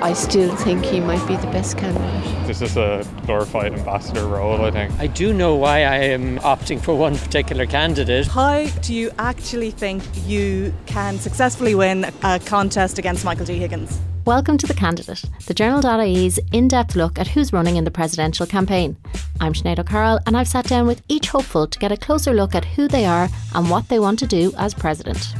I still think he might be the best candidate. This is a glorified ambassador role, I think. I do know why I am opting for one particular candidate. How do you actually think you can successfully win a contest against Michael D. Higgins? Welcome to The Candidate, the Journal.ie's in depth look at who's running in the presidential campaign. I'm Sinead O'Carroll, and I've sat down with each hopeful to get a closer look at who they are and what they want to do as president.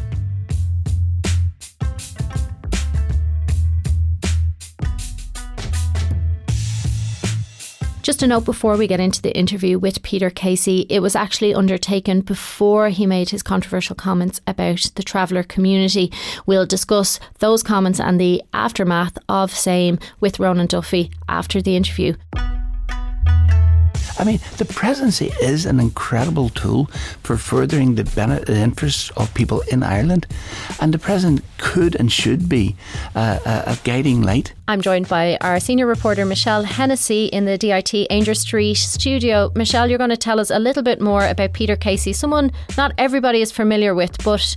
Just a note before we get into the interview with Peter Casey, it was actually undertaken before he made his controversial comments about the traveller community. We'll discuss those comments and the aftermath of same with Ronan Duffy after the interview. I mean, the presidency is an incredible tool for furthering the, interests of people in Ireland, and the president could and should be uh, a, a guiding light. I'm joined by our senior reporter Michelle Hennessy in the DIT Aungier Street studio. Michelle, you're going to tell us a little bit more about Peter Casey, someone not everybody is familiar with, but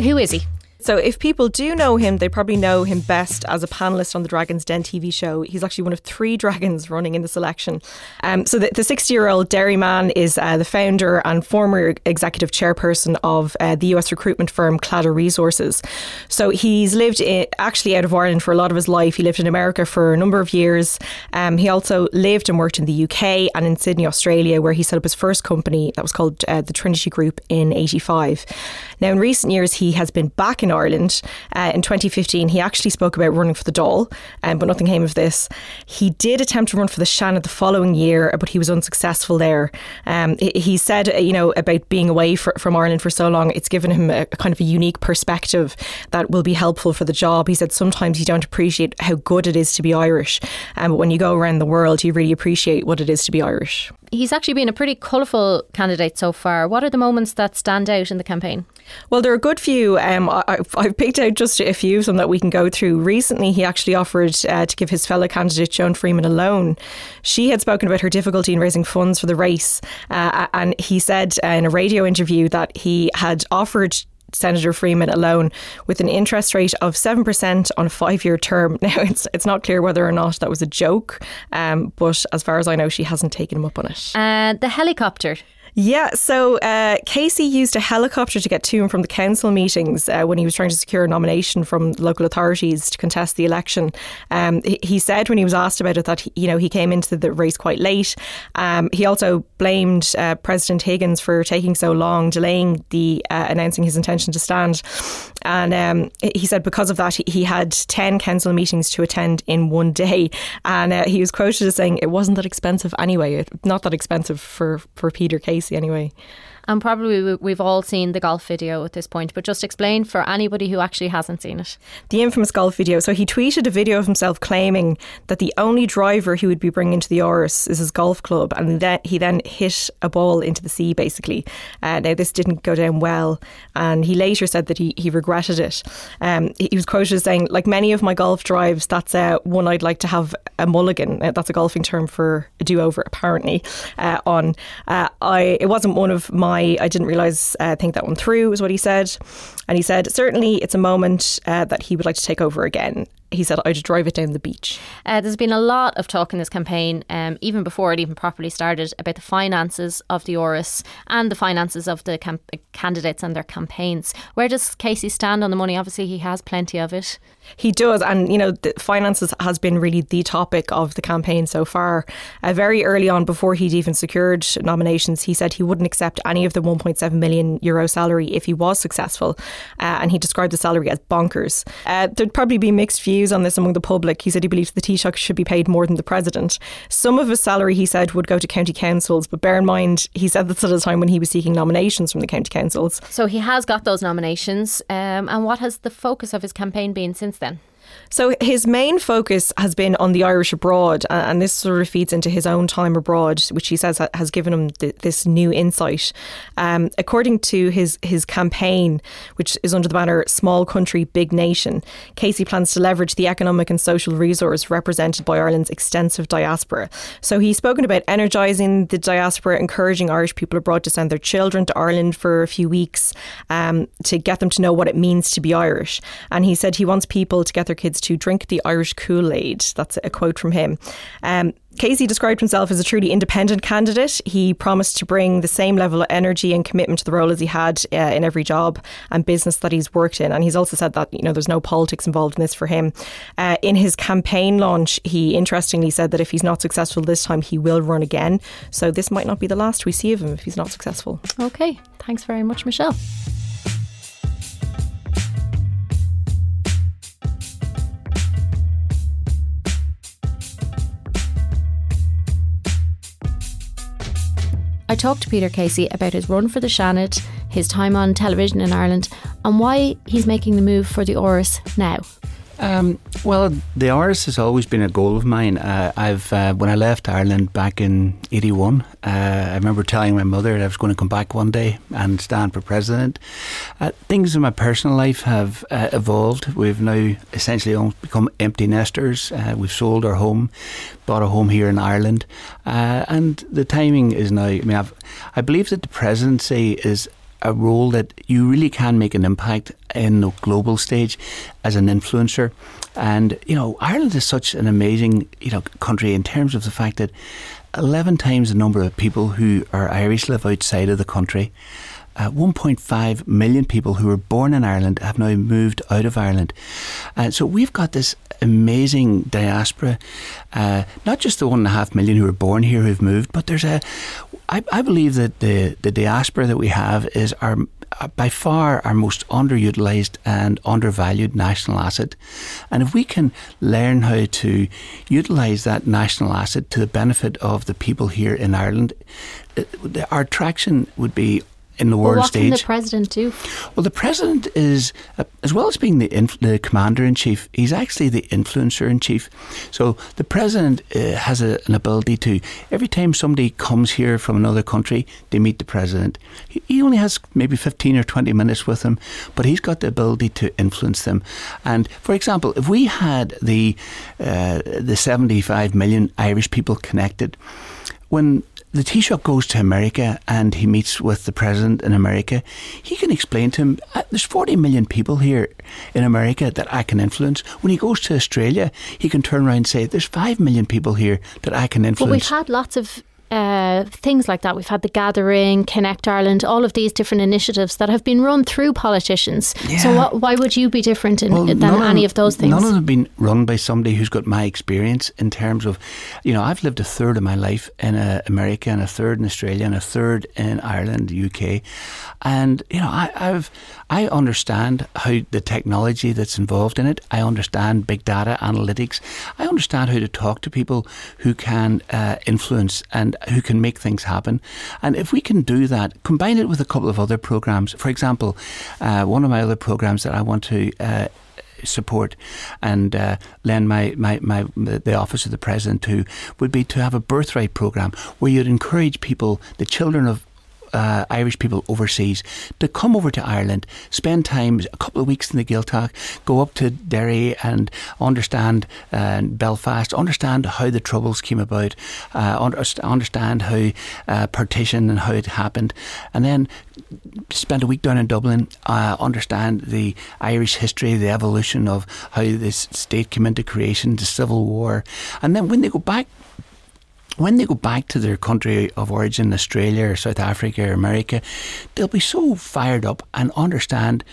who is he? So, if people do know him, they probably know him best as a panelist on the Dragon's Den TV show. He's actually one of three dragons running in the selection. Um, so, the 60 year old Derry man is uh, the founder and former executive chairperson of uh, the US recruitment firm Claddagh Resources. So, he's lived in, actually out of Ireland for a lot of his life. He lived in America for a number of years. Um, he also lived and worked in the UK and in Sydney, Australia, where he set up his first company that was called uh, the Trinity Group in 85. Now, in recent years, he has been back in Ireland. Uh, in 2015, he actually spoke about running for the Dáil, um, but nothing came of this. He did attempt to run for the Seanad the following year, but he was unsuccessful there. Um, he said, uh, you know, about being away for, from Ireland for so long, it's given him a, a kind of a unique perspective that will be helpful for the job. He said sometimes you don't appreciate how good it is to be Irish, um, but when you go around the world, you really appreciate what it is to be Irish he's actually been a pretty colourful candidate so far. What are the moments that stand out in the campaign? Well, there are a good few. Um, I, have picked out just a few of them that we can go through. Recently, he actually offered uh, to give his fellow candidate Joan Freeman a loan. She had spoken about her difficulty in raising funds for the race, uh, and he said uh, in a radio interview that he had offered Senator Freeman alone with an interest rate of 7% on a five year term. Now, it's, it's not clear whether or not that was a joke, um, but as far as I know, she hasn't taken him up on it. Uh, the helicopter. Yeah, so uh, Casey used a helicopter to get to and from the council meetings uh, when he was trying to secure a nomination from local authorities to contest the election. Um, he, he, said when he was asked about it that he, you know he came into the race quite late. Um, he also blamed uh, President Higgins for taking so long, delaying the uh, announcing his intention to stand. And um, he said because of that, he, he, had ten council meetings to attend in one day, and uh, he was quoted as saying it wasn't that expensive anyway, not that expensive for for Peter Casey anyway. And probably we've all seen the golf video at this point, but just explain for anybody who actually hasn't seen it. The infamous golf video. So he tweeted a video of himself claiming that the only driver he would be bringing to the Áras is his golf club, and that he then hit a ball into the sea, basically. Uh, now, this didn't go down well, and he later said that he, he regretted it. Um, he was quoted as saying, like many of my golf drives, that's uh, one I'd like to have a mulligan. Uh, that's a golfing term for a do over, apparently, uh, on. Uh, I It wasn't one of my I, I didn't realise, uh, think that one through, was what he said. And he said, certainly it's a moment uh, that he would like to take over again he said, I'd drive it down the beach. Uh, there's been a lot of talk in this campaign, um, even before it even properly started, about the finances of the Áras and the finances of the camp- candidates and their campaigns. Where does Casey stand on the money? Obviously, he has plenty of it. He does, and you know, the finances has been really the topic of the campaign so far. Uh, very early on, before he'd even secured nominations, he said he wouldn't accept any of the 1.7 million euro salary if he was successful, uh, and he described the salary as bonkers. Uh, there'd probably be mixed views on this among the public. He said he believes the Taoiseach should be paid more than the President. Some of his salary, he said, would go to county councils, but bear in mind, he said this at a time when he was seeking nominations from the county councils. So he has got those nominations. Um, and what has the focus of his campaign been since then? So his main focus has been on the Irish abroad, and this sort of feeds into his own time abroad, which he says has given him th- this new insight. Um, according to his his campaign, which is under the banner "Small Country, Big Nation," Casey plans to leverage the economic and social resource represented by Ireland's extensive diaspora. So he's spoken about energising the diaspora, encouraging Irish people abroad to send their children to Ireland for a few weeks um, to get them to know what it means to be Irish. And he said he wants people to get their kids to drink the Irish Kool Aid. That's a quote from him. Um, Casey described himself as a truly independent candidate. He promised to bring the same level of energy and commitment to the role as he had uh, in every job and business that he's worked in. And he's also said that you know there's no politics involved in this for him. Uh, in his campaign launch, he interestingly said that if he's not successful this time, he will run again. So this might not be the last we see of him if he's not successful. Okay, thanks very much, Michelle. I talked to Peter Casey about his run for the Seanad, his time on television in Ireland, and why he's making the move for the Áras now. Um, well, the Áras has always been a goal of mine. Uh, I've uh, when I left Ireland back in '81, uh, I remember telling my mother that I was going to come back one day and stand for president. Uh, things in my personal life have uh, evolved. We've now essentially become empty nesters. Uh, we've sold our home, bought a home here in Ireland, and the timing is now. I mean, I've, I believe that the presidency is a role that you really can make an impact in the global stage as an influencer. And, you know, Ireland is such an amazing, you know, country in terms of the fact that 11 times the number of people who are Irish live outside of the country. Uh, 1.5 million people who were born in Ireland have now moved out of Ireland. Uh, so we've got this amazing diaspora, uh, not just the one and a half million who were born here who've moved, but there's a, I, I believe that the, the diaspora that we have is our uh, by far our most underutilized and undervalued national asset. And if we can learn how to utilize that national asset to the benefit of the people here in Ireland, uh, our traction would be in the well, world stage. What can the president do? Well, the president is, uh, as well as being the, inf- the commander in chief, he's actually the influencer in chief. So the president uh, has a, an ability to, every time somebody comes here from another country, they meet the president. He, he only has maybe 15 or 20 minutes with them, but he's got the ability to influence them. And for example, if we had the, uh, the 75 million Irish people connected, when the Taoiseach goes to America and he meets with the president in America, he can explain to him uh, there's 40 million people here in America that I can influence. When he goes to Australia, he can turn around and say there's 5 million people here that I can influence. But we've had lots of uh, things like that. We've had the Gathering, Connect Ireland, all of these different initiatives that have been run through politicians. Yeah. So what, why would you be different in, well, than any of, of those things? None of them have been run by somebody who's got my experience in terms of, you know, I've lived a third of my life in uh, America and a third in Australia and a third in Ireland, UK, and you know, I, I've I understand how the technology that's involved in it. I understand big data analytics. I understand how to talk to people who can uh, influence and who can make things happen. And if we can do that, combine it with a couple of other programs. For example, uh, one of my other programs that I want to uh, support and uh, lend my, my, my the office of the president to would be to have a birthright program where you'd encourage people, the children of uh, Irish people overseas to come over to Ireland, spend time, a couple of weeks in the Gaeltacht, go up to Derry and understand uh, Belfast, understand how the Troubles came about, uh, understand how uh, partition and how it happened, and then spend a week down in Dublin, uh, understand the Irish history, the evolution of how this state came into creation, the Civil War, and then when they go back when they go back to their country of origin, Australia or South Africa or America, they'll be so fired up and understand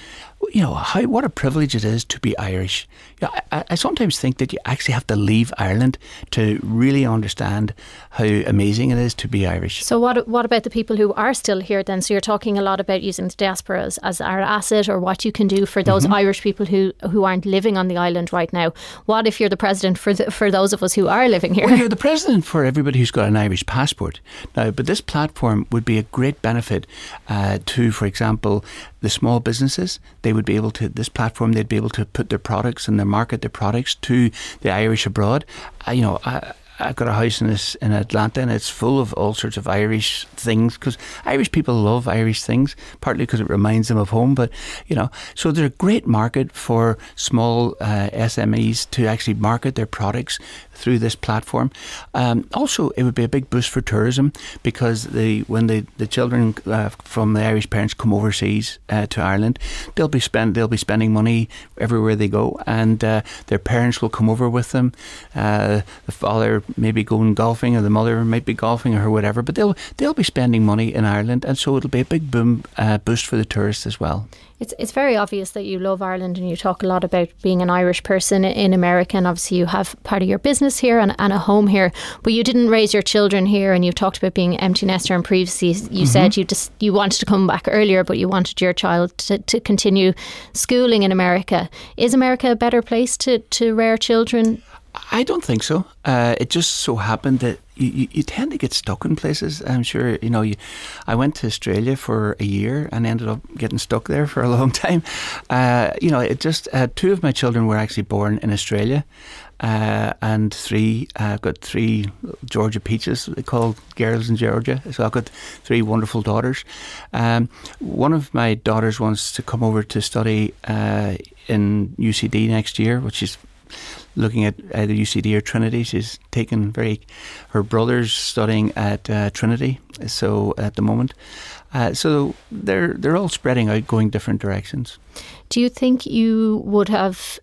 you know how what a privilege it is to be Irish. You know, I, I, sometimes think that you actually have to leave Ireland to really understand how amazing it is to be Irish. So what what about the people who are still here then? So you're talking a lot about using the diaspora as, as our asset or what you can do for those mm-hmm. Irish people who who aren't living on the island right now. What if you're the president for the, for those of us who are living here? Well, you're the president for everybody who's got an Irish passport now. But this platform would be a great benefit uh, to, for example, the small businesses. They would be able to this platform. They'd be able to put their products and their market their products to the Irish abroad. Uh, you know. I, I've got a house in this in Atlanta, and it's full of all sorts of Irish things because Irish people love Irish things, partly because it reminds them of home. But you know, so there's a great market for small uh, SMEs to actually market their products through this platform. Um, also, it would be a big boost for tourism because the when the the children uh, from the Irish parents come overseas uh, to Ireland, they'll be spend they'll be spending money everywhere they go, and uh, their parents will come over with them. Uh, the father maybe going golfing, or the mother might be golfing, or whatever. But they'll they'll be spending money in Ireland, and so it'll be a big boom uh, boost for the tourists as well. It's it's very obvious that you love Ireland and you talk a lot about being an Irish person in America and obviously you have part of your business here and, and a home here. But you didn't raise your children here and you've talked about being empty nester and previously you mm-hmm. said you just you wanted to come back earlier but you wanted your child to, to continue schooling in America. Is America a better place to, to rear children? I don't think so. Uh, it just so happened that you, you, you, tend to get stuck in places. I'm sure, you know, you, I went to Australia for a year and ended up getting stuck there for a long time. Uh, you know, it just, uh, two of my children were actually born in Australia. Uh, and three, I've got three Georgia peaches, they call girls in Georgia. So I've got three wonderful daughters. Um, one of my daughters wants to come over to study uh, in UCD next year, which is looking at either UCD or Trinity. She's taken very, her brother's studying at uh, Trinity, so at the moment. Uh, so they're they're all spreading out, going different directions. Do you think you would have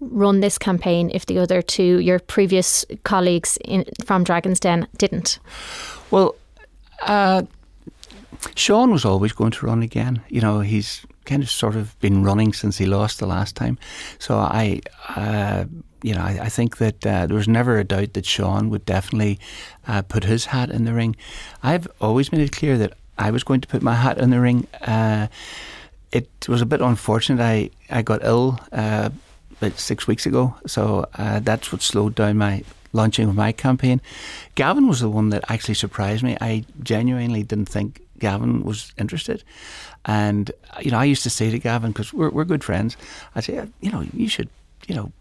run this campaign if the other two, your previous colleagues in, from Dragon's Den, didn't? Well, uh, Sean was always going to run again. You know, he's kind of sort of been running since he lost the last time. So I, uh, you know, I, I think that uh, there was never a doubt that Sean would definitely uh, put his hat in the ring. I've always made it clear that I was going to put my hat in the ring. Uh, it was a bit unfortunate. I, I got ill uh, about six weeks ago, so uh, that's what slowed down my launching of my campaign. Gavin was the one that actually surprised me. I genuinely didn't think Gavin was interested. And, you know, I used to say to Gavin, because we're, we're good friends, I say, you know, you should, you know,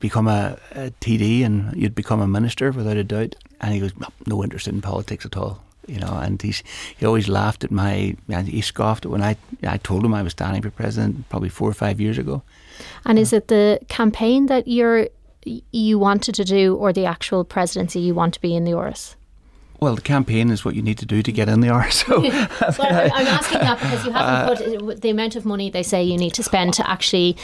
become a, a, TD and you'd become a minister without a doubt. And he goes, no, no interest in politics at all. You know, and he's he always laughed at my and he scoffed at when I I told him I was standing for president probably four or five years ago. And is it the campaign that you're you wanted to do, or the actual presidency you want to be in the Áras? Well, the campaign is what you need to do to get in the So, well, I'm asking that because you haven't uh, put the amount of money they say you need to spend to actually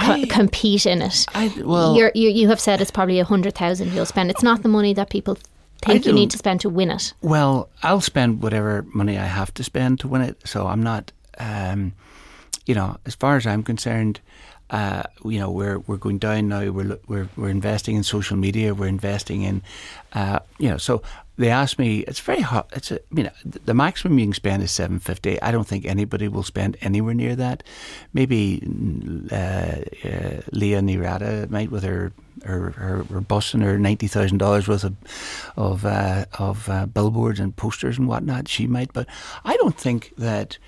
co- compete in it. I, well, You're, you you have said it's probably a hundred thousand you'll spend. It's not the money that people think you need to spend to win it. Well, I'll spend whatever money I have to spend to win it. So I'm not, um, you know, as far as I'm concerned. Uh, you know, we're we're going down now. We're we're we're investing in social media. We're investing in, uh, you know, so they asked me, it's very hot. It's a, I mean, the maximum you can spend is seven fifty. I don't think anybody will spend anywhere near that. Maybe uh, uh, Liadh Ní Riada might with her her, her, her bus and her ninety thousand dollars worth of of uh, of uh, billboards and posters and whatnot. She might, but I don't think that.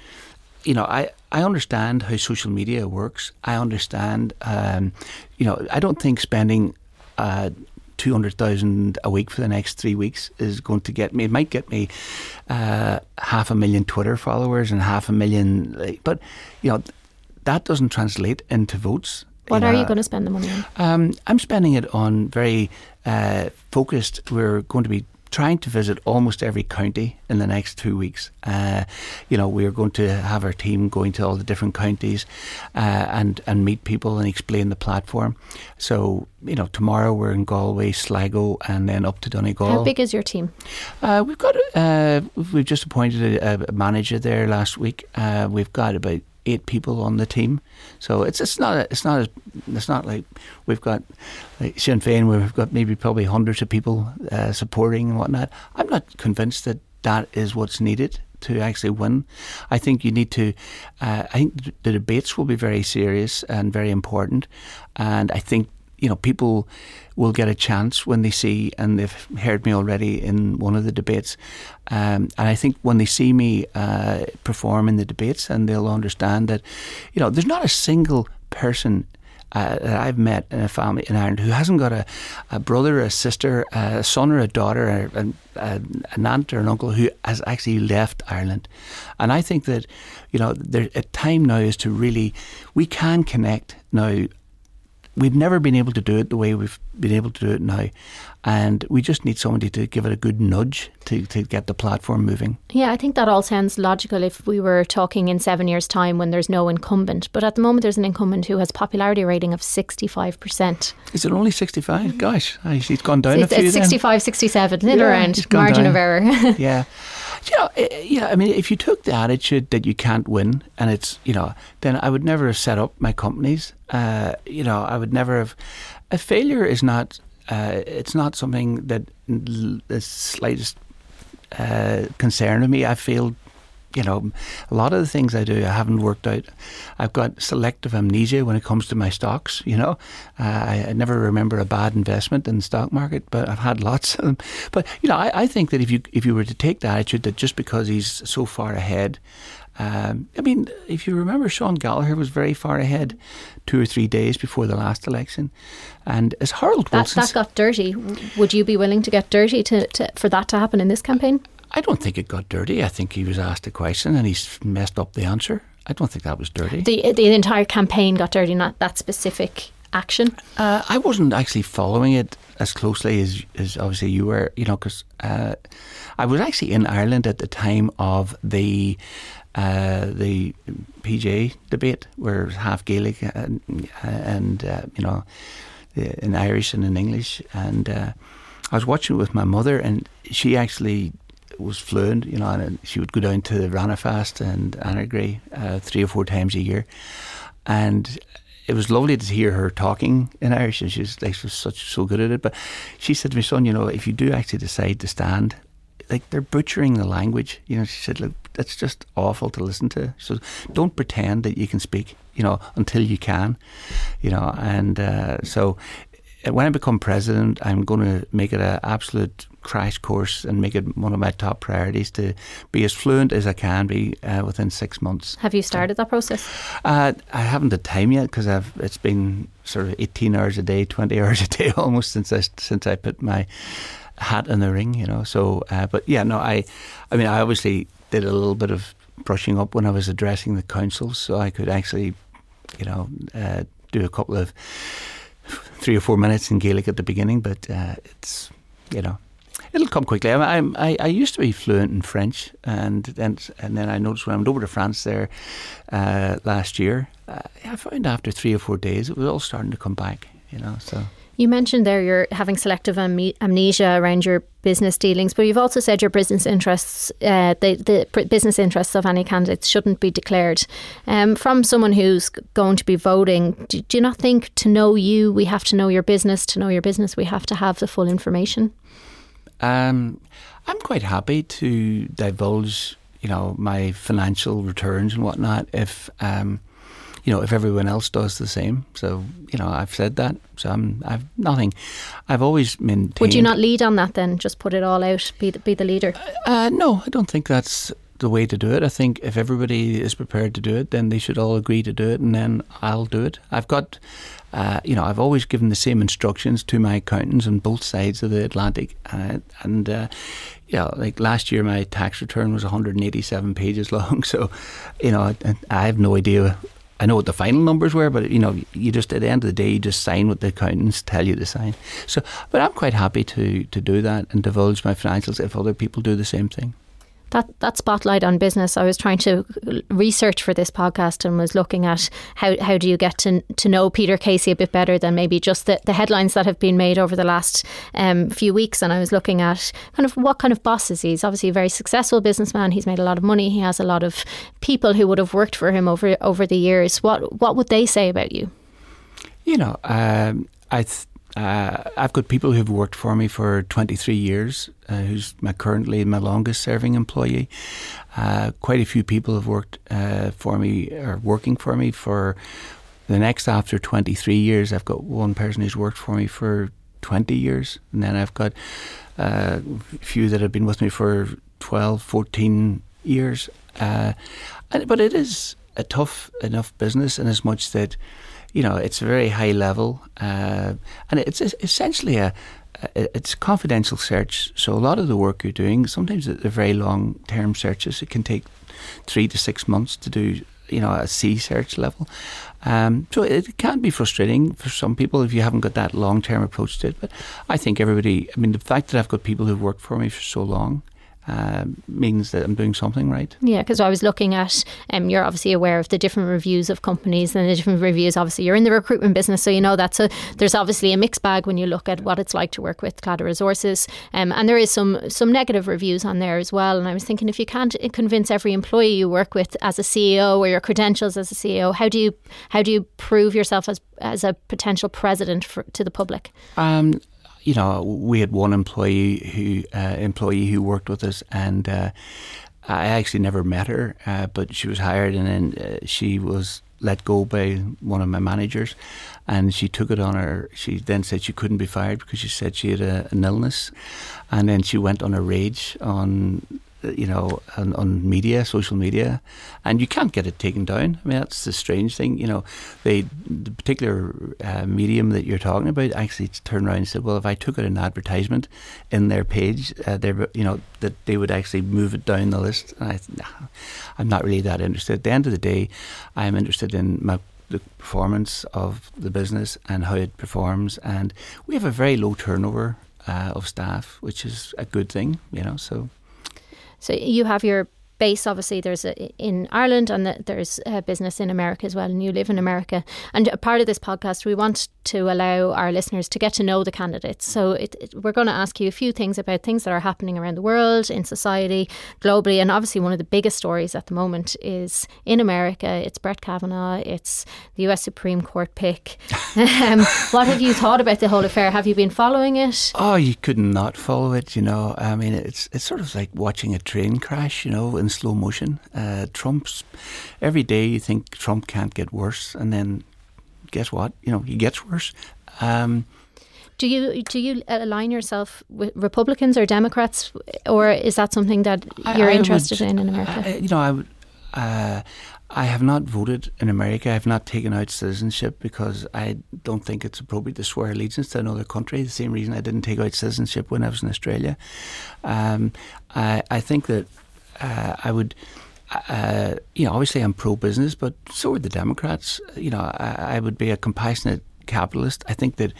You know, I, I understand how social media works. I understand, um, you know, I don't think spending uh, 200,000 a week for the next three weeks is going to get me, it might get me uh, half a million Twitter followers and half a million, but, you know, that doesn't translate into votes. What you are you going to spend the money on? Um, I'm spending it on very uh, focused. We're going to be trying to visit almost every county in the next two weeks. Uh, you know, we're going to have our team going to all the different counties uh, and and meet people and explain the platform. So you know, tomorrow we're in Galway, Sligo, and then up to Donegal. How big is your team? Uh, we've got uh, we've just appointed a, a manager there last week. Uh, we've got about eight people on the team. So it's it's not a, it's not a, it's not like we've got like Sinn Féin where we've got maybe probably hundreds of people uh, supporting and whatnot. I'm not convinced that that is what's needed to actually win. I think you need to. Uh, I think the debates will be very serious and very important, and I think you know people will get a chance when they see, and they've heard me already in one of the debates. Um, and I think when they see me uh, perform in the debates, and they'll understand that, you know, there's not a single person uh, that I've met in a family in Ireland who hasn't got a, a brother, a sister, a son, or a daughter, a, an aunt or an uncle who has actually left Ireland. And I think that, you know, there, a time now is to really, we can connect now we've never been able to do it the way we've been able to do it now. And we just need somebody to give it a good nudge to, to get the platform moving. Yeah, I think that all sounds logical if we were talking in seven years' time when there's no incumbent. But at the moment, there's an incumbent who has popularity rating of 65%. Is it only 65? Gosh, he's gone down it's, a few. It's 65, 67, in yeah, around margin down. of error. yeah. You know, yeah. I mean, if you took the attitude that you can't win, and it's you know, then I would never have set up my companies. Uh, you know, I would never have. A failure is not. Uh, it's not something that the slightest uh, concern to me. I failed you know, a lot of the things I do, I haven't worked out. I've got selective amnesia when it comes to my stocks. You know, uh, I, I, never remember a bad investment in the stock market, but I've had lots of them. But you know, I, I think that if you if you were to take the attitude that just because he's so far ahead. Um, I mean, if you remember, Sean Gallagher was very far ahead two or three days before the last election. And as Harold that, Wilson. That got dirty. Would you be willing to get dirty to, to, for that to happen in this campaign? I don't think it got dirty. I think he was asked a question and he's messed up the answer. I don't think that was dirty. The the entire campaign got dirty, not that specific action. Uh, I wasn't actually following it as closely as as obviously you were. You know, because uh, I was actually in Ireland at the time of the. Uh, the PJ debate, where it was half Gaelic and, and uh, you know, in Irish and in English, and uh, I was watching it with my mother, and she actually was fluent, you know, and she would go down to Ranafast and Annagry uh, three or four times a year, and it was lovely to hear her talking in Irish, and she was like she was such so good at it. But she said to me, son, you know, if you do actually decide to stand, like they're butchering the language. You know, she said, look, that's just awful to listen to. So don't pretend that you can speak, you know, until you can, you know. And uh, so when I become president, I'm going to make it an absolute crash course and make it one of my top priorities to be as fluent as I can be uh, within six months. Have you started that process? Uh, I haven't the time yet because I've it's been sort of 18 hours a day, 20 hours a day almost since I since I put my hat in the ring, you know. So, uh, but yeah, no, I, I mean, I obviously did a little bit of brushing up when I was addressing the council, so I could actually, you know, uh, do a couple of three or four minutes in Gaelic at the beginning, but uh, it's you know it'll come quickly. I, I, I used to be fluent in French, and then and then I noticed when I went over to France there uh, last year, uh, I found after three or four days it was all starting to come back. You know, so. You mentioned there you're having selective am- amnesia around your business dealings, but you've also said your business interests, uh, the, the business interests of any candidates shouldn't be declared. Um, from someone who's going to be voting, do, do you not think to know you, we have to know your business? To know your business, we have to have the full information? Um, I'm quite happy to divulge, you know, my financial returns and whatnot if, um, you know, if everyone else does the same. So, you know, I've said that. So I'm, I've nothing. I've always maintained. Would you not lead on that then? Just put it all out. Be the, be the leader. Uh, no, I don't think that's the way to do it. I think if everybody is prepared to do it, then they should all agree to do it, and then I'll do it. I've got, uh, you know, I've always given the same instructions to my accountants on both sides of the Atlantic, uh, and uh, you know, like last year, my tax return was 187 pages long. So, you know, I, I have no idea. I know what the final numbers were, but you know, you just at the end of the day, you just sign what the accountants tell you to sign. So, but I'm quite happy to to do that and divulge my financials if other people do the same thing that that spotlight on business. I was trying to research for this podcast and was looking at how how do you get to to know Peter Casey a bit better than maybe just the, the headlines that have been made over the last um, few weeks. And I was looking at kind of what kind of boss is he. He's obviously a very successful businessman. He's made a lot of money. He has a lot of people who would have worked for him over over the years. What what would they say about you? You know, um, I. Th- uh, I've got people who've worked for me for 23 years, uh, who's my currently my longest serving employee. Uh, quite a few people have worked uh, for me or working for me for the next after 23 years. I've got one person who's worked for me for 20 years, and then I've got uh, a few that have been with me for 12, 14 years. Uh, but it is a tough enough business in as much that you know, it's a very high level, uh, and it's essentially a it's confidential search. So a lot of the work you're doing, sometimes they're very long term searches. It can take three to six months to do you know a C search level. Um, so it can be frustrating for some people if you haven't got that long term approach to it. But I think everybody. I mean, the fact that I've got people who've worked for me for so long uh, means that I'm doing something right. Yeah, because I was looking at, um, you're obviously aware of the different reviews of companies and the different reviews. Obviously, you're in the recruitment business, so you know that. So there's obviously a mixed bag when you look at what it's like to work with Claddagh Resources, um, and there is some some negative reviews on there as well. And I was thinking, if you can't convince every employee you work with as a CEO or your credentials as a CEO, how do you how do you prove yourself as as a potential president for, to the public? Um, you know, we had one employee who uh, employee who worked with us, and uh, I actually never met her, uh, but she was hired, and then uh, she was let go by one of my managers, and she took it on her. She then said she couldn't be fired because she said she had a, an illness, and then she went on a rage on you know, on, on, media, social media, and you can't get it taken down. I mean, that's the strange thing. You know, they the particular uh, medium that you're talking about actually turned around and said, well, if I took out an advertisement in their page, uh, they you know that they would actually move it down the list. And I, nah, I'm not really that interested. At the end of the day, I'm interested in my the performance of the business and how it performs, and we have a very low turnover uh, of staff, which is a good thing. You know, so. So you have your base obviously there's a, in Ireland and the, there's a business in America as well and you live in America. And a part of this podcast we want to allow our listeners to get to know the candidates. So it, it, we're going to ask you a few things about things that are happening around the world in society globally and obviously one of the biggest stories at the moment is in America. It's Brett Kavanaugh it's the US Supreme Court pick. Um, what have you thought about the whole affair? Have you been following it? Oh you could not not follow it you know. I mean it's it's sort of like watching a train crash you know in slow motion. Uh, Trump's every day you think Trump can't get worse, and then guess what? You know he gets worse. Um, do you do you align yourself with Republicans or Democrats, or is that something that you're I, I interested would, in in America? I, you know, I would. Uh, I have not voted in America. I have not taken out citizenship because I don't think it's appropriate to swear allegiance to another country. The same reason I didn't take out citizenship when I was in Australia. Um, I, I think that uh, I would. Uh, you know, obviously I'm pro-business, but so are the Democrats. You know, I, I would be a compassionate capitalist. I think that,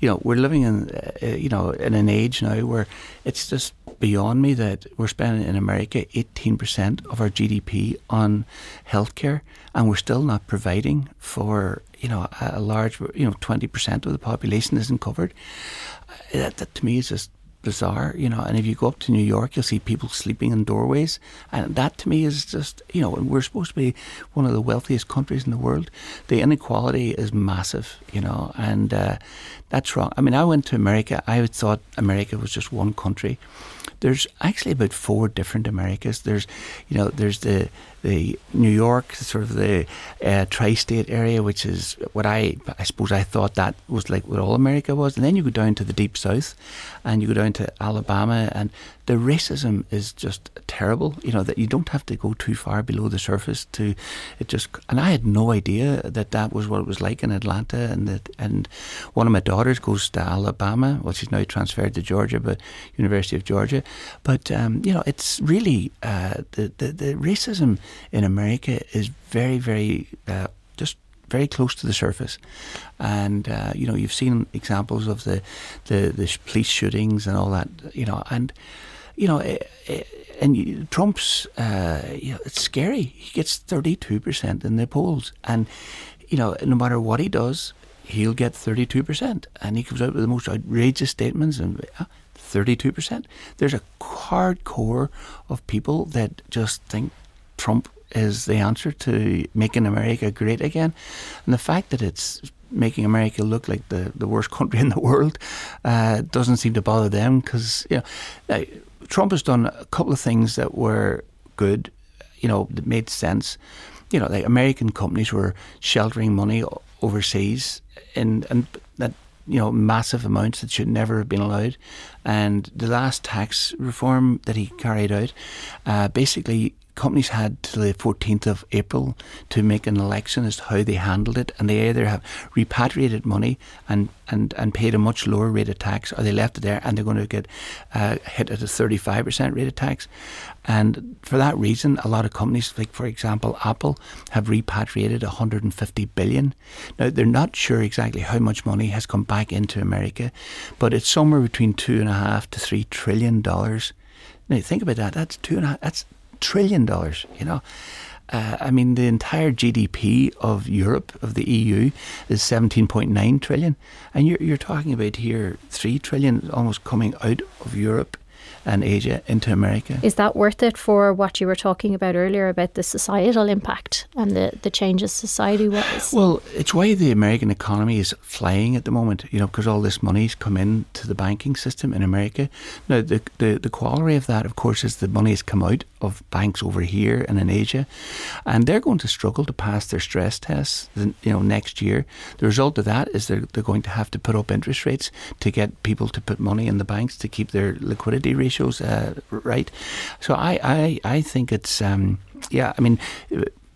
you know, we're living in, uh, you know, in an age now where it's just beyond me that we're spending in America 18% of our GDP on healthcare, and we're still not providing for, you know, a, large, you know, 20% of the population isn't covered. Uh, that, that to me is just bizarre, you know. And if you go up to New York, you'll see people sleeping in doorways, and that to me is just, you know, we're supposed to be one of the wealthiest countries in the world. The inequality is massive, you know, and uh, that's wrong. I mean, I went to America. I thought America was just one country. There's actually about four different Americas. There's, you know, there's the the New York, sort of the uh, tri-state area, which is what I I suppose I thought that was like what all America was, and then you go down to the deep south, and you go down to Alabama, and the racism is just terrible. You know that you don't have to go too far below the surface to it just. And I had no idea that that was what it was like in Atlanta, and that and one of my daughters goes to Alabama. Well, she's now transferred to Georgia, but University of Georgia. But um, you know, it's really uh, the, the the racism in America is very, very uh, just very close to the surface. And uh, you know, you've seen examples of the, the the police shootings and all that. You know, and you know, eh, eh, and Trump's uh, you know, it's scary. He gets thirty two percent in the polls, and you know, no matter what he does, he'll get thirty two percent, and he comes out with the most outrageous statements and. 32%. There's a hard core of people that just think Trump is the answer to making America great again. And the fact that it's making America look like the, the worst country in the world uh, doesn't seem to bother them because you know Trump has done a couple of things that were good, you know, that made sense. You know, like American companies were sheltering money overseas, and and that you know massive amounts that should never have been allowed. And the last tax reform that he carried out uh, basically companies had till the 14th of April to make an election as to how they handled it, and they either have repatriated money and, and, and paid a much lower rate of tax, or they left it there and they're going to get uh, hit at a 35% rate of tax. And for that reason, a lot of companies, like for example Apple, have repatriated 150 billion. Now they're not sure exactly how much money has come back into America, but it's somewhere between two and a half to three trillion dollars. Now think about that. That's two and a half. That's trillion dollars. You know. Uh, I mean, the entire GDP of Europe, of the EU, is 17.9 trillion. And you're, you're talking about here 3 trillion almost coming out of Europe and Asia into America. Is that worth it for what you were talking about earlier about the societal impact and the, the changes society was? Well, it's why the American economy is flying at the moment, you know, because all this money's come into the banking system in America. Now, the, the, the quality of that, of course, is the money has come out of banks over here and in Asia, and they're going to struggle to pass their stress tests, you know, next year. The result of that is they're, they're going to have to put up interest rates to get people to put money in the banks to keep their liquidity ratios uh, right. So I, I, I think it's, um, yeah, I mean,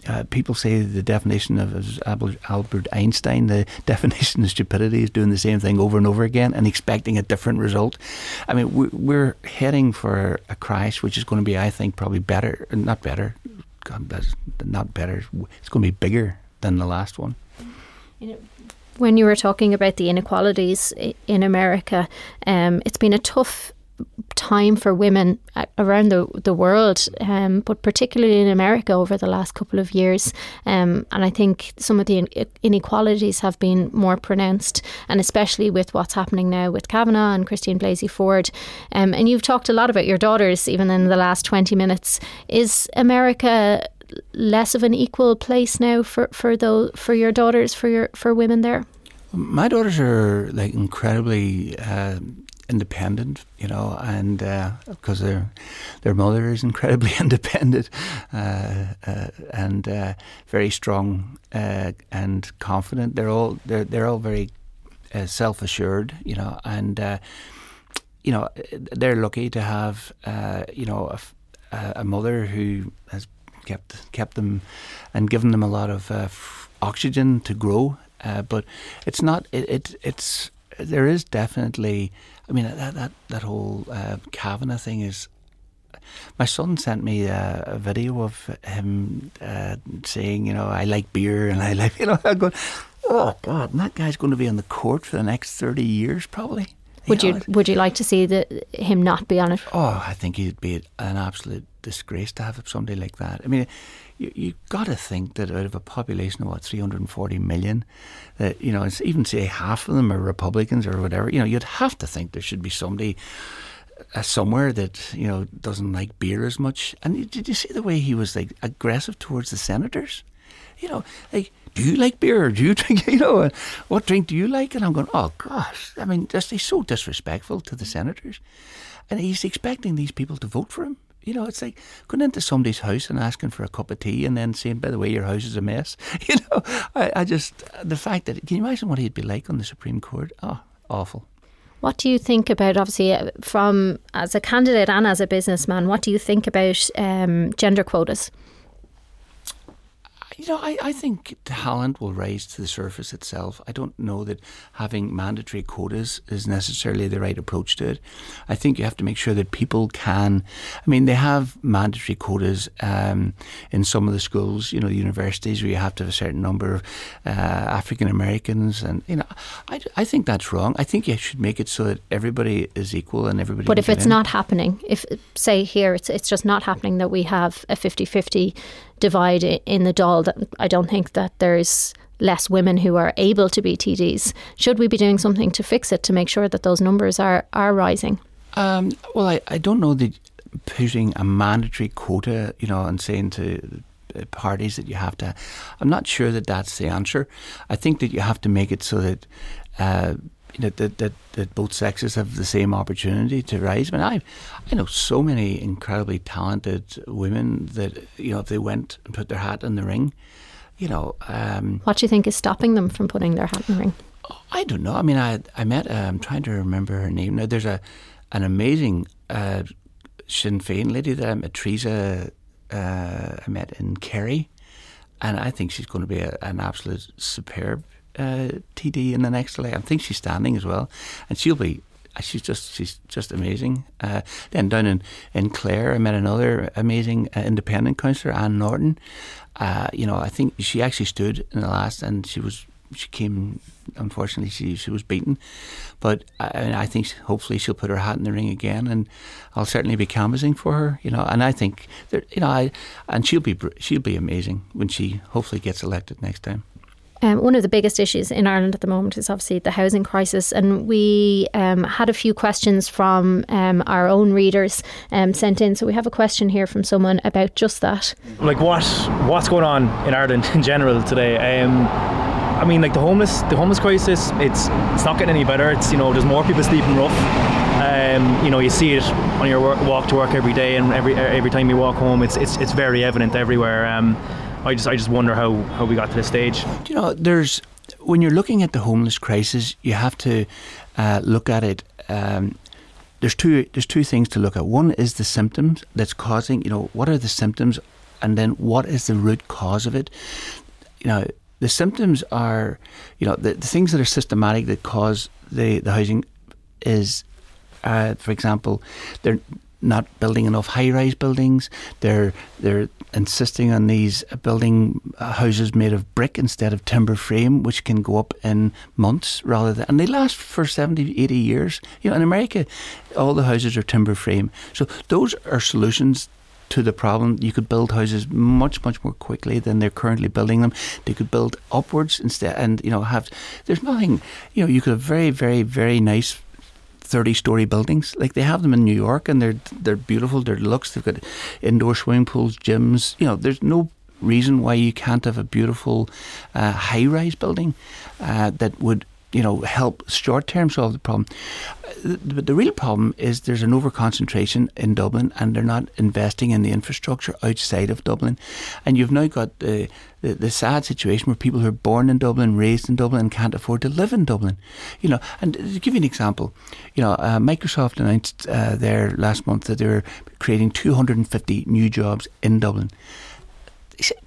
uh, people say the definition of Albert Einstein, the definition of stupidity is doing the same thing over and over again and expecting a different result. I mean, we're heading for a crash, which is going to be, I think, probably better, not better, God, that's not better. It's going to be bigger than the last one. when you were talking about the inequalities in America, um, it's been a tough time for women around the, the world, um, but particularly in America over the last couple of years. Um, and I think some of the inequalities have been more pronounced, and especially with what's happening now with Kavanaugh and Christine Blasey Ford. Um, and you've talked a lot about your daughters, even in the last 20 minutes. Is America less of an equal place now for, for, those, for your daughters, for, your, for women there? My daughters are like incredibly. Uh, independent, you know, and because uh, their their mother is incredibly independent uh, uh, and uh, very strong uh, and confident. They're all they're they're all very uh, self assured, you know, and you know they're lucky to have you know a, a, mother who has kept kept them and given them a lot of oxygen to grow. but it's not it, it it's there is definitely I mean, that that that whole uh, Kavanaugh thing is. My son sent me a, a video of him uh, saying, you know, I like beer and I like, you know, I'm going, oh God, and that guy's going to be on the court for the next thirty years, probably. Would you, know, you would you like to see the, him not be on it? Oh, I think he'd be an absolute disgrace to have somebody like that. I mean, you you got to think that out of a population of what 340 million, that you know, it's even say half of them are Republicans or whatever. You know, you'd have to think there should be somebody. Uh, somewhere that you know doesn't like beer as much, and did you see the way he was like aggressive towards the senators? You know, like do you like beer? Do you drink? You know, what drink do you like? And I'm going, oh gosh, I mean, just he's so disrespectful to the senators, and he's expecting these people to vote for him. You know, it's like going into somebody's house and asking for a cup of tea and then saying, by the way, your house is a mess. You know, I, I just, the fact that, can you imagine what he'd be like on the Supreme Court? Oh, awful. What do you think about, obviously, uh, from as a candidate and as a businessman, what do you think about um, gender quotas? You know, I, I think talent will rise to the surface itself. I don't know that having mandatory quotas is necessarily the right approach to it. I think you have to make sure that people can. I mean, they have mandatory quotas um, in some of the schools, you know, universities where you have to have a certain number of uh, African Americans, and you know, I, I think that's wrong. I think you should make it so that everybody is equal and everybody. But if it's in. not happening, if say here it's it's just not happening that we have a 50-50 divide in the Dáil that I don't think that there's less women who are able to be TDs. Should we be doing something to fix it to make sure that those numbers are, are rising? Um, well, I, I don't know that putting a mandatory quota, you know, and saying to parties that you have to. I'm not sure that that's the answer. I think that you have to make it so that uh, that, that, that, that both sexes have the same opportunity to rise. I mean, I, I know so many incredibly talented women that, you know, if they went and put their hat in the ring, you know. Um, what do you think is stopping them from putting their hat in the ring? I don't know. I mean, I, I met, uh, I'm trying to remember her name. Now, there's a an amazing uh, Sinn Féin lady that I met, Teresa uh, I met in Kerry, and I think she's going to be a, an absolute superb uh, TD in the next election. I think she's standing as well, and she'll be. She's just she's just amazing. Uh, then down in, in Clare, I met another amazing uh, independent councillor, Anne Norton. Uh, you know, I think she actually stood in the last, and she was she came. Unfortunately, she she was beaten, but I, I think hopefully she'll put her hat in the ring again, and I'll certainly be canvassing for her. You know, and I think that you know, I and she'll be she'll be amazing when she hopefully gets elected next time. Um, one of the biggest issues in Ireland at the moment is obviously the housing crisis, and we um, had a few questions from um, our own readers um, sent in. So we have a question here from someone about just that. Like what what's going on in Ireland in general today? Um, I mean, like the homeless, the homeless crisis. It's it's not getting any better. It's you know, there's more people sleeping rough. Um, you know, you see it on your work, walk to work every day, and every every time you walk home, it's it's it's very evident everywhere. Um, I just I just wonder how how we got to this stage. You know, there's when you're looking at the homeless crisis, you have to uh, look at it. Um, there's two there's two things to look at. One is the symptoms that's causing. You know, what are the symptoms, and then what is the root cause of it. You know, the symptoms are, you know, the, the things that are systematic that cause the, the housing is, uh, for example, they're not building enough high-rise buildings. They're they're insisting on these building uh, houses made of brick instead of timber frame, which can go up in months rather than, and they last for 70, 80 years. You know, in America, all the houses are timber frame. So those are solutions to the problem. You could build houses much, much more quickly than they're currently building them. They could build upwards instead, and you know, have there's nothing. You know, you could have very, very, very nice. 30 story buildings. Like they have them in New York and they're they're beautiful they're deluxe they've got indoor swimming pools gyms you know there's no reason why you can't have a beautiful uh, high rise building uh, that would you know, help short term solve the problem. But the, real problem is there's an over concentration in Dublin, and they're not investing in the infrastructure outside of Dublin. And you've now got the, the, the sad situation where people who are born in Dublin, raised in Dublin, can't afford to live in Dublin. You know, and to give you an example, you know, uh, Microsoft announced uh, there last month that they're creating 250 new jobs in Dublin.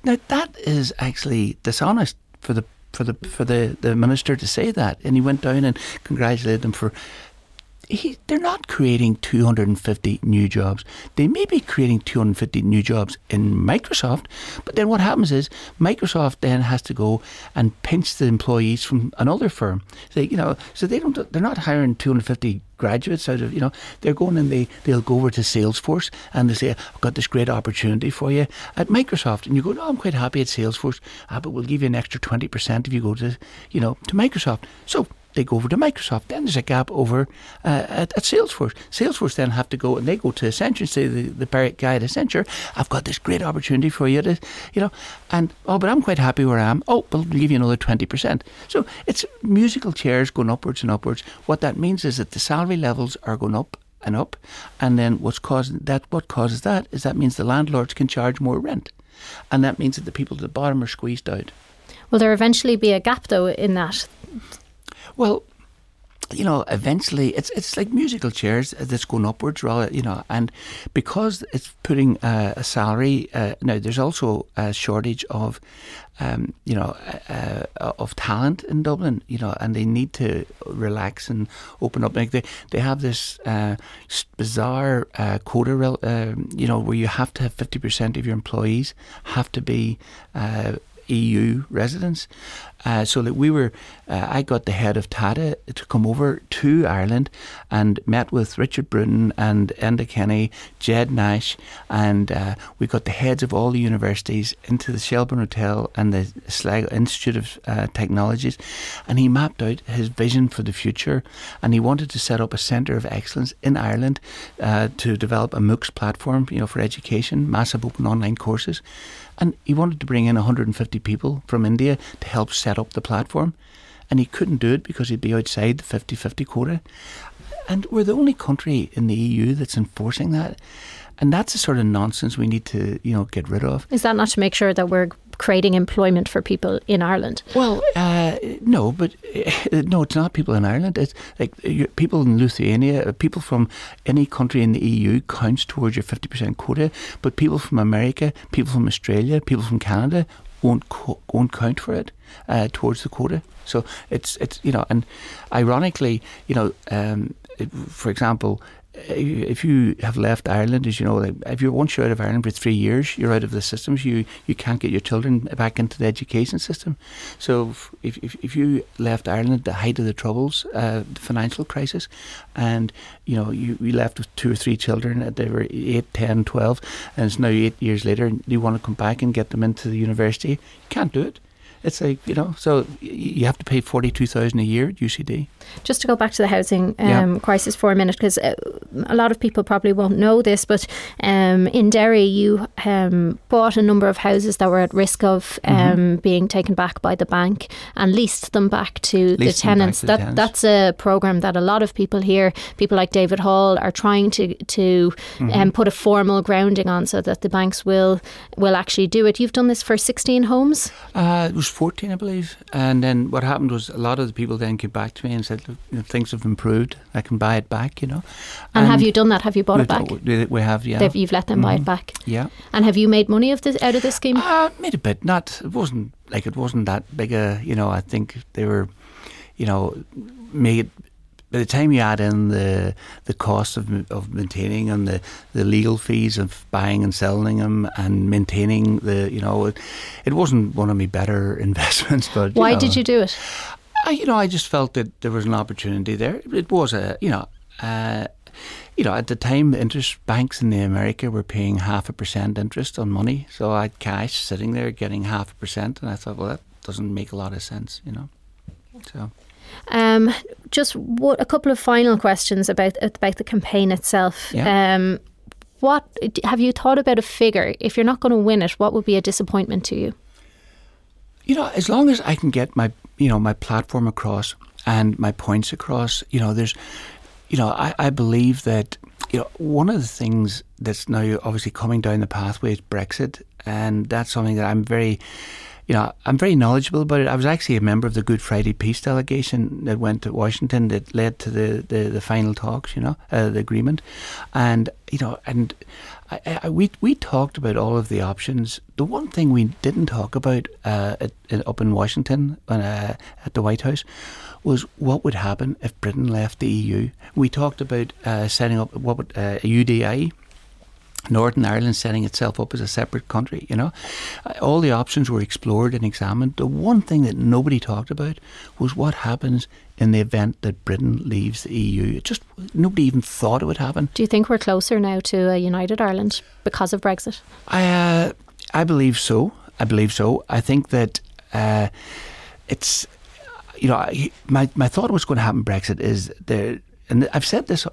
Now that is actually dishonest for the for the for the, the minister to say that, and he went down and congratulated them for. He, they're not creating 250 new jobs. They may be creating 250 new jobs in Microsoft, but then what happens is Microsoft then has to go and pinch the employees from another firm. So, you know, so they don't. They're not hiring 250 graduates out of you know they're going and they they'll go over to Salesforce and they say I've got this great opportunity for you at Microsoft and you go no I'm quite happy at Salesforce ah, but we'll give you an extra 20% if you go to you know to Microsoft so they go over to Microsoft. Then there's a gap over uh, at, at, Salesforce. Salesforce then have to go and they go to Accenture and say the, the guy at Accenture, I've got this great opportunity for you to, you know, and oh, but I'm quite happy where I am. Oh, we'll give you another twenty percent. So it's musical chairs going upwards and upwards. What that means is that the salary levels are going up and up, and then what's causing that? What causes that is that means the landlords can charge more rent, and that means that the people at the bottom are squeezed out. Will there eventually be a gap though in that? Well, you know, eventually it's it's like musical chairs that's going upwards, rather, you know, and because it's putting uh, a salary. Uh, now, there's also a shortage of, um, you know, uh, uh, of talent in Dublin, you know, and they need to relax and open up. Like they they have this uh, bizarre uh, quota, you know, where you have to have fifty percent of your employees have to be EU residents. Uh, so that we were, uh, I got the head of Tata to come over to Ireland and met with Richard Bruton and Enda Kenny, Ged Nash, and uh, we got the heads of all the universities into the Shelbourne Hotel and the Sligo Institute of uh, Technologies, and he mapped out his vision for the future, and he wanted to set up a centre of excellence in Ireland uh, to develop a MOOCs platform, you know, for education, massive open online courses, and he wanted to bring in 150 people from India to help set up the platform. And he couldn't do it because he'd be outside the 50 50 quota. And we're the only country in the EU that's enforcing that. And that's the sort of nonsense we need to, you know, get rid of. Is that not to make sure that we're creating employment for people in Ireland. Well, uh, no, but uh, no, it's not people in Ireland. It's like people in Lithuania, uh, people from any country in the EU counts towards your 50% quota, but people from America, people from Australia, people from Canada won't co- won't count for it uh, towards the quota. So it's it's you know, and ironically, you know, um, for example, if you have left Ireland, as you know, if you're once you're out of Ireland for three years, you're out of the systems. You you can't get your children back into the education system. So if if, if you left Ireland at the height of the troubles, uh, the financial crisis, and you know you, you left with two or three children, uh, they were 8, 10, 12, and it's now eight years later, and you want to come back and get them into the university, you can't do it. It's like you know, so you have to pay forty two thousand a year at UCD. Just to go back to the housing um, yeah. crisis for a minute, because uh, a lot of people probably won't know this, but um, in Derry, you um, bought a number of houses that were at risk of um, mm-hmm. being taken back by the bank and leased them back to leased the tenants. To that the tenants. that's a program that a lot of people here, people like David Hall, are trying to to mm-hmm. Um, put a formal grounding on, so that the banks will will actually do it. You've done this for sixteen homes. Uh, it was fourteen, I believe, and then what happened was a lot of the people then came back to me and said you know, things have improved. I can buy it back, you know. And, and have you done that? Have you bought it back? We have, yeah. They've, you've let them mm-hmm. buy it mm-hmm. back. Yeah. And have you made money of this out of this scheme? Uh, made a bit. Not. It wasn't like it wasn't that big a. You know, I think they were, you know, made by the time you add in the the cost of of maintaining and the, the legal fees of buying and selling them and maintaining the you know it, it wasn't one of my better investments. But why know, did you do it? I, you know, I just felt that there was an opportunity there. It was a, you know, uh, you know, at the time, interest banks in the America were paying half a percent interest on money. So I had cash sitting there getting half a percent, and I thought, well, that doesn't make a lot of sense, you know. So. Um, just what, a couple of final questions about about the campaign itself. Yeah. Um, what have you thought about a figure? If you're not going to win it, what would be a disappointment to you? You know, as long as I can get my you know my platform across and my points across, you know, there's, you know, I, I believe that you know one of the things that's now obviously coming down the pathway is Brexit, and that's something that I'm very you know, I'm very knowledgeable about it. I was actually a member of the Good Friday Peace delegation that went to Washington that led to the, the, the final talks, you know, uh, the agreement. And, you know, and I, I, we, we talked about all of the options. The one thing we didn't talk about uh, at, at, up in Washington uh, at the White House was what would happen if Britain left the EU. We talked about uh, setting up what would, uh, a UDI, Northern Ireland setting itself up as a separate country, you know. All the options were explored and examined. The one thing that nobody talked about was what happens in the event that Britain leaves the EU. It just nobody even thought it would happen. Do you think we're closer now to a united Ireland because of Brexit? I uh, I believe so. I believe so. I think that uh, it's you know my my thought was going to happen Brexit is there and I've said this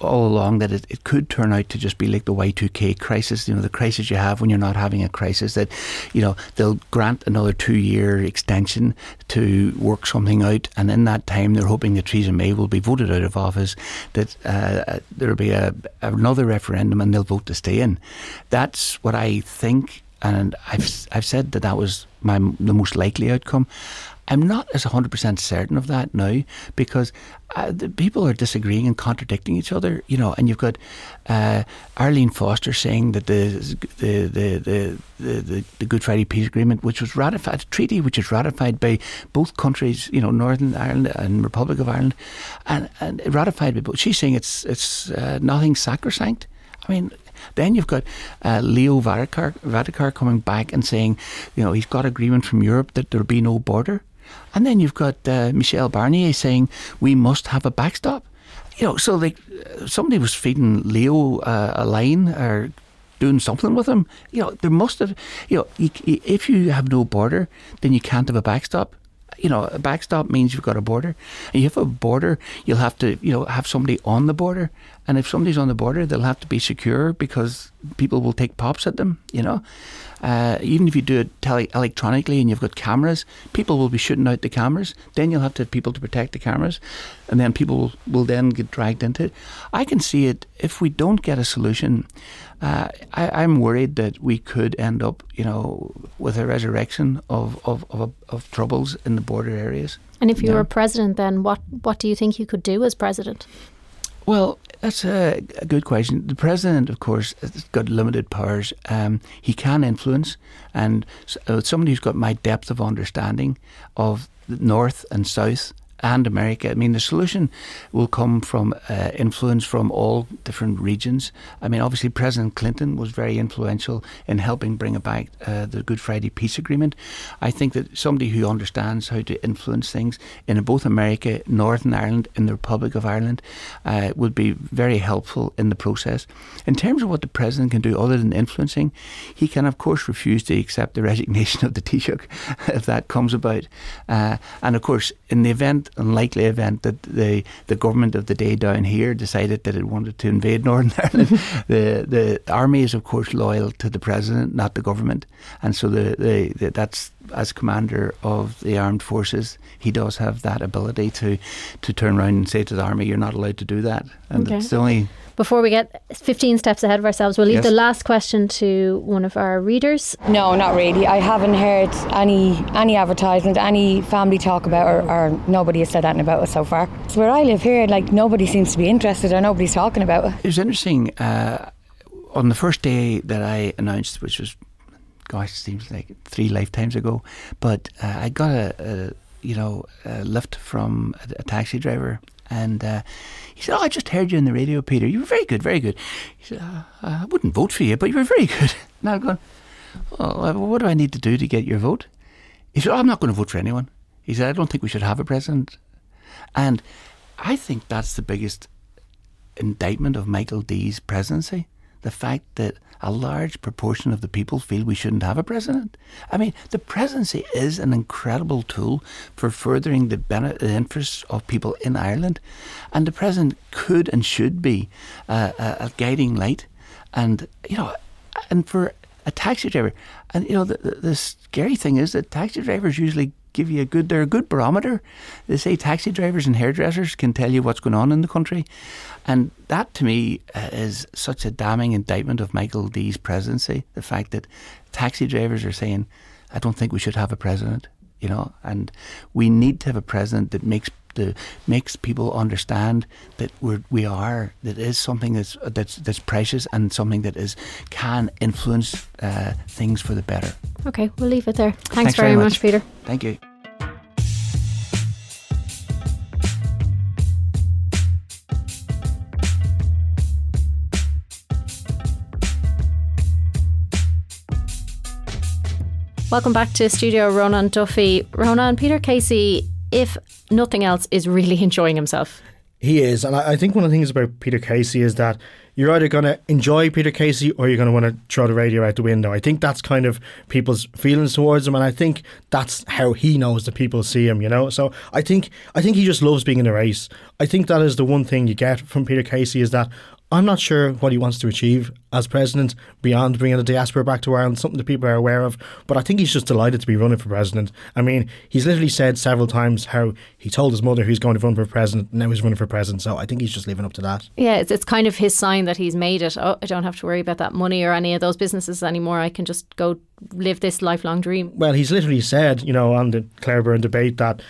all along that it, it could turn out to just be like the Y2K crisis, you know, the crisis you have when you're not having a crisis, that, you know, they'll grant another two year extension to work something out. And in that time, they're hoping that Theresa May will be voted out of office, that uh, there'll be a, another referendum and they'll vote to stay in. That's what I think. And I've, I've said that that was my the most likely outcome. I'm not as 100% certain of that now because uh, the people are disagreeing and contradicting each other, you know, and you've got uh, Arlene Foster saying that the the, the, the, the, Good Friday Peace Agreement, which was ratified, a treaty which was ratified by both countries, you know, Northern Ireland and Republic of Ireland, and, and ratified by both, she's saying it's, it's uh, nothing sacrosanct. I mean, then you've got uh, Leo Varadkar coming back and saying, you know, he's got agreement from Europe that there'll be no border. And then you've got uh, Michel Barnier saying we must have a backstop. You know, so like somebody was feeding Leo uh, a line or doing something with him. You know, there must have. You know, if you have no border, then you can't have a backstop. You know, a backstop means you've got a border. And you have a border, you'll have to, you know, have somebody on the border. And if somebody's on the border, they'll have to be secure because people will take pops at them. You know, uh, even if you do it tele- electronically and you've got cameras, people will be shooting out the cameras. Then you'll have to have people to protect the cameras, and then people will, will then get dragged into it. I can see it if we don't get a solution. Uh, I, I'm worried that we could end up, you know, with a resurrection of of, of, of troubles in the border areas. And if you were president, then what what do you think you could do as president? Well, that's a, a good question. The president, of course, has got limited powers. Um, he can influence, and s- uh, somebody who's got my depth of understanding of the North and South and America. I mean, the solution will come from uh, influence from all different regions. I mean, obviously, President Clinton was very influential in helping bring about uh, the Good Friday Peace Agreement. I think that somebody who understands how to influence things in both America, Northern Ireland, and the Republic of Ireland uh, would be very helpful in the process. In terms of what the president can do other than influencing, he can, of course, refuse to accept the resignation of the Taoiseach if that comes about. Uh, and of course, in the event, unlikely event, that the, the government of the day down here decided that it wanted to invade Northern Ireland, the, the army is, of course, loyal to the president, not the government. And so the, the, the, that's as commander of the armed forces, he does have that ability to, to turn around and say to the army, "You're not allowed to do that." And Okay. it's the only Before we get 15 steps ahead of ourselves, we'll leave Yes. the last question to one of our readers. No, not really. I haven't heard any any advertisement, any family talk about or, or nobody has said anything about it so far. So where I live here, like nobody seems to be interested or nobody's talking about it. It was interesting. Uh, on the first day that I announced, which was, gosh, it seems like three lifetimes ago, but uh, I got a, a you know a lift from a, a taxi driver, and uh, he said, "Oh, I just heard you on the radio, Peter. You were very good, very good." He said, uh, "I wouldn't vote for you, but you were very good." And I'm going, "Oh, uh, what do I need to do to get your vote?" He said, oh, "I'm not going to vote for anyone." He said, "I don't think we should have a president," and I think that's the biggest indictment of Michael D's presidency. The fact that a large proportion of the people feel we shouldn't have a president. I mean, the presidency is an incredible tool for furthering the, interests of people in Ireland, and the president could and should be uh, a guiding light. And you know, and for a taxi driver, and you know, the, the, the scary thing is that taxi drivers usually give you a good they're a good barometer. They say taxi drivers and hairdressers can tell you what's going on in the country. And that to me uh, is such a damning indictment of Michael D's presidency. The fact that taxi drivers are saying, I don't think we should have a president, you know, and we need to have a president that makes the makes people understand that we're, we are that is something that's that's that's precious and something that is can influence uh, things for the better. Okay, we'll leave it there. Thanks, Thanks very, very much, much. Peter. Thank you. Welcome back to Studio Ronan Duffy. Ronan, Peter Casey, if nothing else, is really enjoying himself. He is, and I I think one of the things about Peter Casey is that you're either going to enjoy Peter Casey or you're going to want to throw the radio out the window. I think that's kind of people's feelings towards him, and I think that's how he knows that people see him. You know, so I think I think he just loves being in the race. I think that is the one thing you get from Peter Casey is that. I'm not sure what he wants to achieve as president beyond bringing the diaspora back to Ireland, something that people are aware of. But I think he's just delighted to be running for president. I mean, he's literally said several times how he told his mother he's going to run for president, and now he's running for president. So I think he's just living up to that. Yeah, it's, it's kind of his sign that he's made it. Oh, I don't have to worry about that money or any of those businesses anymore. I can just go live this lifelong dream. Well, he's literally said, you know, on the Claire Byrne debate that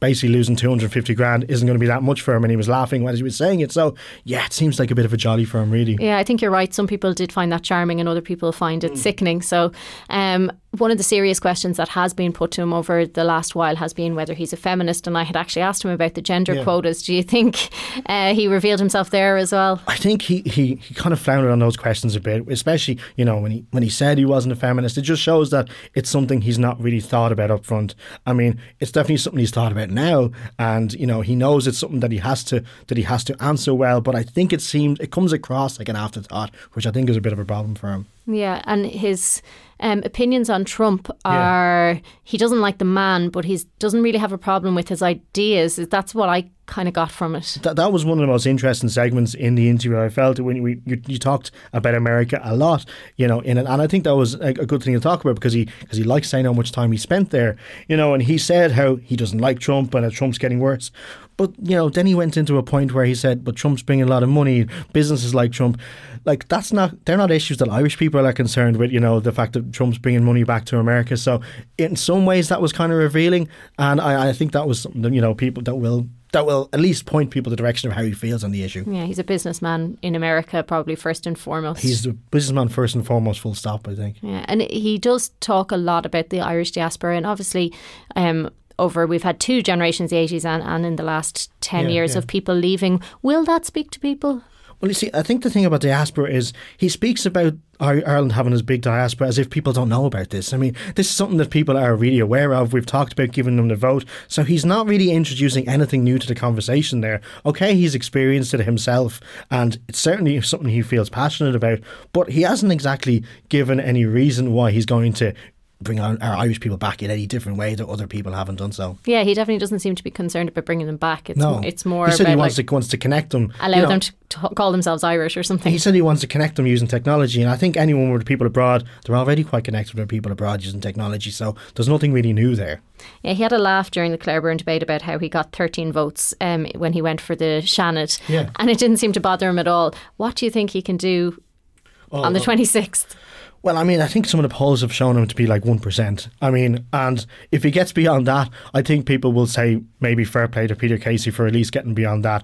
basically losing 250 grand isn't going to be that much for him, and he was laughing when he was saying it. So, yeah, it seems like a bit of a jolly for him, really. Yeah, I think you're right. Some people did find that charming, and other people find Mm. it sickening. So, um, one of the serious questions that has been put to him over the last while has been whether he's a feminist. And I had actually asked him about the gender Yeah. quotas. Do you think uh, he revealed himself there as well? I think he, he, he kind of floundered on those questions a bit, especially you know when he when he said he wasn't a feminist. It just shows that it's something he's not really thought about up front. I mean, it's definitely something he's thought about now, and you know he knows it's something that he has to that he has to answer well. But I think it seems it comes across like an afterthought, which I think is a bit of a problem for him. Yeah, and his um, opinions on Trump are he doesn't like the man, but he doesn't really have a problem with his ideas. That's what I kind of got from it. That, that was one of the most interesting segments in the interview. I felt when we you, you talked about America a lot, you know, in it, and I think that was a, a good thing to talk about because he because he likes saying how much time he spent there, you know, and he said how he doesn't like Trump and that Trump's getting worse. But you know, then he went into a point where he said, "But Trump's bringing a lot of money. Businesses like Trump, like that's not they're not issues that Irish people are concerned with. You know, the fact that Trump's bringing money back to America. So in some ways, that was kind of revealing, and I, I think that was you know people that will that will at least point people the direction of how he feels on the issue. Yeah, he's a businessman in America, probably first and foremost. He's a businessman first and foremost, full stop, I think. Yeah, and he does talk a lot about the Irish diaspora, and obviously, um, over we've had two generations, the 80s and, and in the last 10 Yeah, years yeah. of people leaving. Will that speak to people? Well, you see, I think the thing about diaspora is he speaks about Ireland having this big diaspora as if people don't know about this. I mean, this is something that people are really aware of. We've talked about giving them the vote. So he's not really introducing anything new to the conversation there. Okay, he's experienced it himself, and it's certainly something he feels passionate about, but he hasn't exactly given any reason why he's going to bring on our Irish people back in any different way that other people haven't done so. Yeah, he definitely doesn't seem to be concerned about bringing them back. It's, no, it's more He said he wants like, to wants to connect them. allow you know, them to t- call themselves Irish or something. He said he wants to connect them using technology, and I think anyone with people abroad, they're already quite connected with people abroad using technology. So there's nothing really new there. Yeah, he had a laugh during the Claire Byrne debate about how he got 13 votes um, when he went for the Seanad, Yeah. and it didn't seem to bother him at all. What do you think he can do Oh, on the 26th? Well, I mean, I think some of the polls have shown him to be like 1%. I mean, and if he gets beyond that, I think people will say maybe fair play to Peter Casey for at least getting beyond that.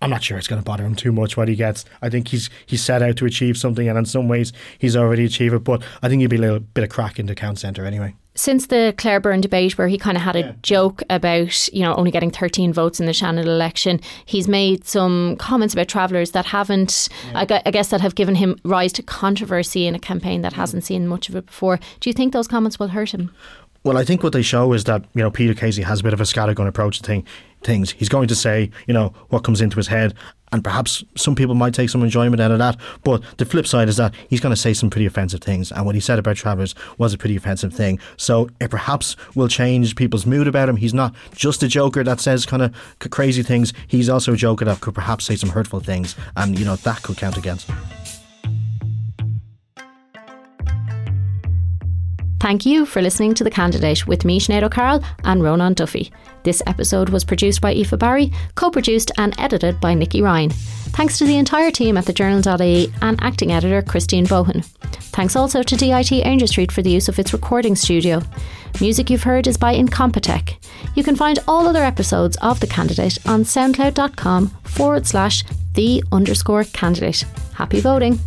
I'm not sure it's going to bother him too much what he gets. I think he's he's set out to achieve something, and in some ways he's already achieved it. But I think he'd be a little bit of crack in the count centre anyway. Since the Claire Byrne debate, where he kind of had a joke about you know only getting 13 votes in the Seanad election, he's made some comments about travellers that haven't, I, gu- I guess, that have given him rise to controversy in a campaign that hasn't seen much of it before. Do you think those comments will hurt him? Well, I think what they show is that you know Peter Casey has a bit of a scattergun approach to thing, things. He's going to say you know what comes into his head, and perhaps some people might take some enjoyment out of that. But the flip side is that he's going to say some pretty offensive things, and what he said about travellers was a pretty offensive thing. So it perhaps will change people's mood about him. He's not just a joker that says kind of crazy things. He's also a joker that could perhaps say some hurtful things, and you know that could count against him. Thank you for listening to The Candidate with me, Sinéad O'Carroll, and Ronan Duffy. This episode was produced by Aoife Barry, co produced and edited by Nikki Ryan. Thanks to the entire team at thejournal.ie and acting editor Christine Bohan. Thanks also to DIT Aungier Street for the use of its recording studio. Music you've heard is by Incompetech. You can find all other episodes of The Candidate on soundcloud.com forward slash the underscore candidate. Happy voting!